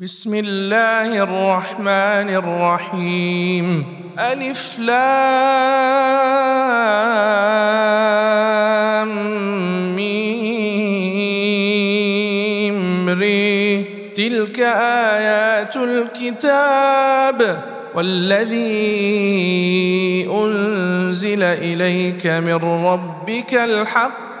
بسم الله الرحمن الرحيم ألف لام ميم ري تلك آيات الكتاب والذي أنزل إليك من ربك الحق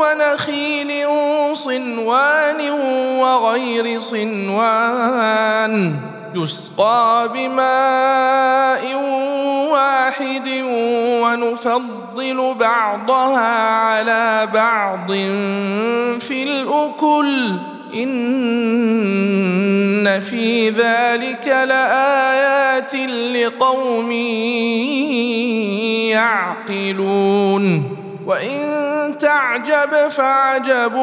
ونخيل صنوان وغير صنوان يسقى بماء واحد ونفضل بعضها على بعض في الأكل. إن في ذلك لآيات لقوم يعقلون. وإن تعجب فعجب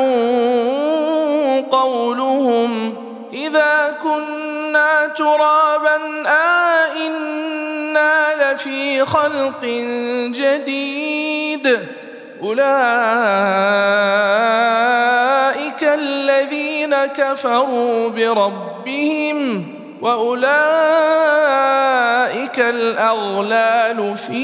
قولهم إذا كنا ترابا آئنا لفي خلق جديد أولئك الذين كفروا بربهم وأولئك الأغلال في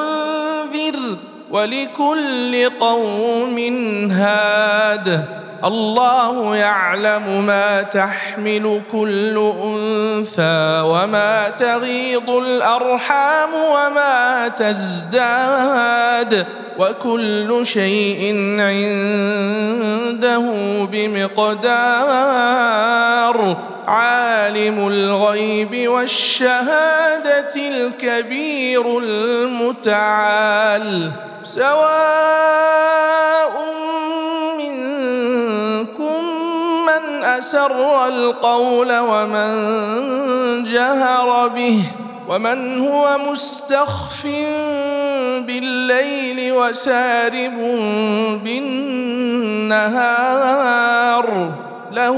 ولكل قوم هاد. الله يعلم ما تحمل كل أنثى وما تغيض الأرحام وما تزداد. وكل شيء عنده بمقدار. عالم الغيب والشهادة الكبير المتعال. سواء أسر القول ومن جهر به ومن هو مستخف بالليل وسارب بالنهار له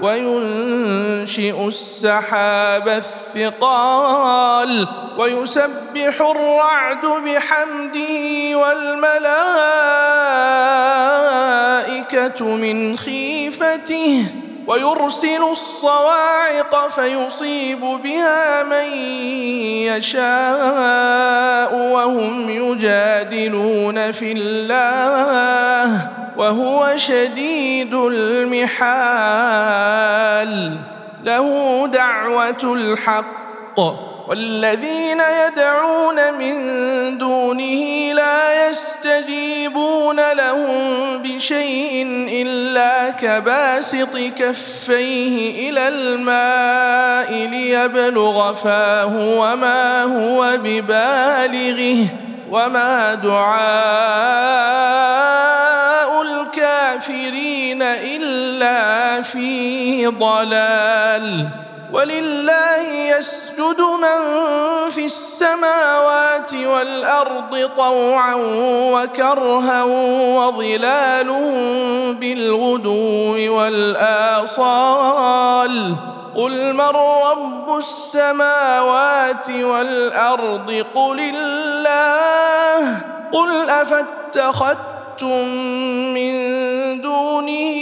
وينشئ السحاب الثقال ويسبح الرعد بحمده والملائكة من خيفته ويرسل الصواعق فيصيب بها من يشاء وهم يجادلون في الله وهو شديد المحال. له دعوة الحق. والذين يدعون من دونه لا يستجيبون لهم بشيء إلا كباسط كفيه إلى الماء ليبلغ فاه وما هو ببالغه وما دعاء الكافرين إلا في ضلال. ولله يسجد من في السماوات والأرض طوعا وكرها وظلالهم بالغدو والآصال. قل من رب السماوات والأرض؟ قل الله. قل افاتخذتم من دونه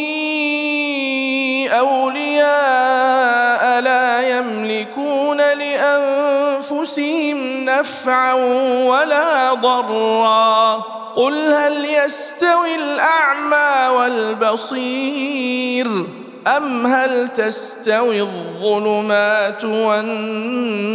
اولياء لا يملكون لانفسهم نفعا ولا ضرا قل هل يستوي الاعمى والبصير ام هل تستوي الظلمات والنور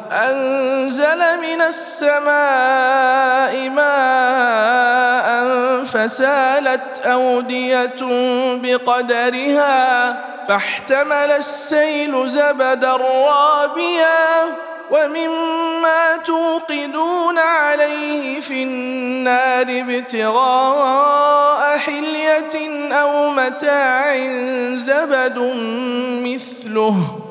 أنزل من السماء ماء فسالت أودية بقدرها فاحتمل السيل زبدا رابيا ومما توقدون عليه في النار ابتغاء حلية أو متاع زبد مثله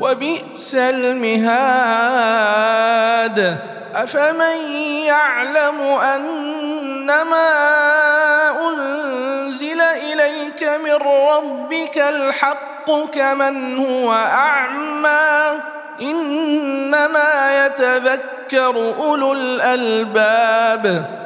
وبئس المهاد. أفمن يعلم أنما أنزل إليك من ربك الحق كمن هو أعمى؟ إنما يتذكر أولو الألباب.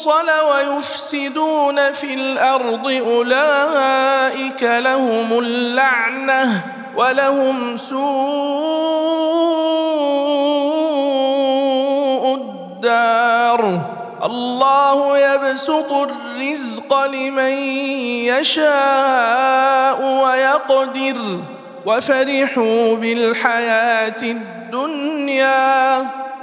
يوصل ويفسدون في الأرض أولئك لهم اللعنة ولهم سوء الدار. الله يبسط الرزق لمن يشاء ويقدر. وفرحوا بالحياة الدنيا.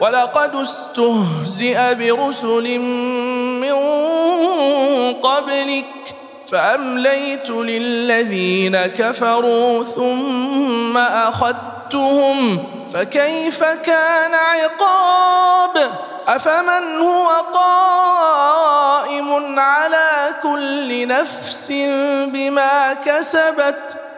ولقد استهزئ برسل من قبلك فأمليت للذين كفروا ثم أخذتهم فكيف كان عقاب؟ أفمن هو قائم على كل نفس بما كسبت؟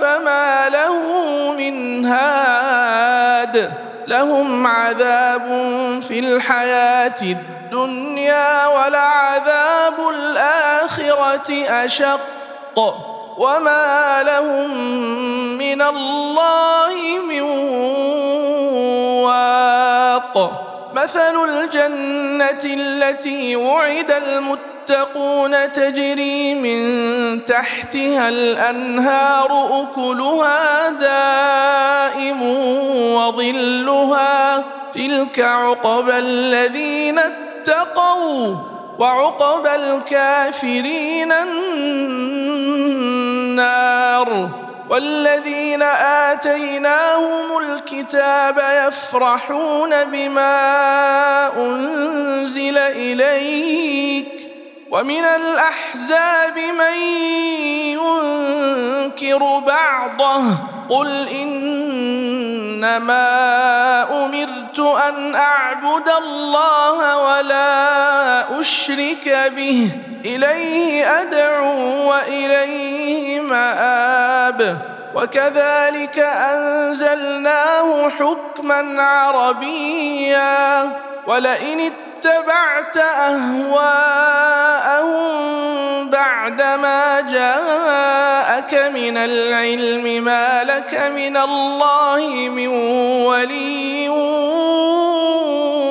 فما له من هاد لهم عذاب في الحياة الدنيا ولعذاب الآخرة أشق وما لهم من الله من واق. مثل الجنة التي وعد المتقون تجري من تحتها الأنهار أكلها دائم وظلها. تلك عقبى الذين اتقوا وعقبى الكافرين النار. والذين آتيناهم الكتاب يفرحون بما أنزل إليك. ومن الأحزاب من ينكر بعضه قل إنما أمرت أن أعبد الله ولا أشرك به إليه أدعو وإليه مآب وكذلك أنزلناه حكما عربيا ولئن اتبعت أهواءهم بعدما جاءك من العلم ما لك من الله من ولي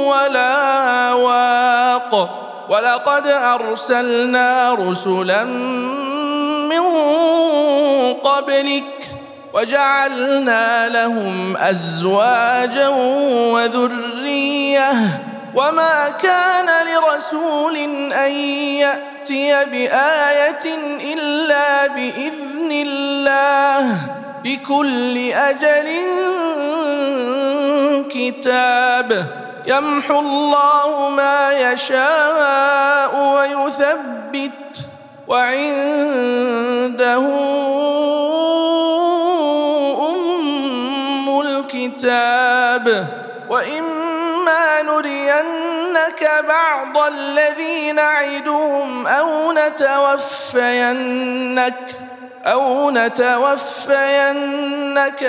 ولا واق. ولقد أرسلنا رسلا من قبلك وجعلنا لهم أزواجا وذرية. وما كان لرسول ان ياتي بايه الا باذن الله بكل أجل كتاب يمحو الله ما يشاء ويثبت وعنده ام الكتاب نرينك بعض الذي نعدهم أو نتوفينك أو نتوفينك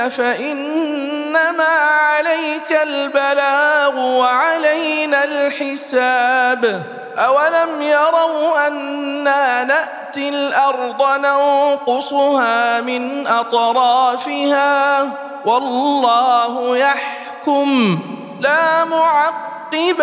فإنما عليك البلاغ وعلينا الحساب. أولم يروا أنا نأتي الأرض ننقصها من أطرافها؟ والله يحكم. لا معقب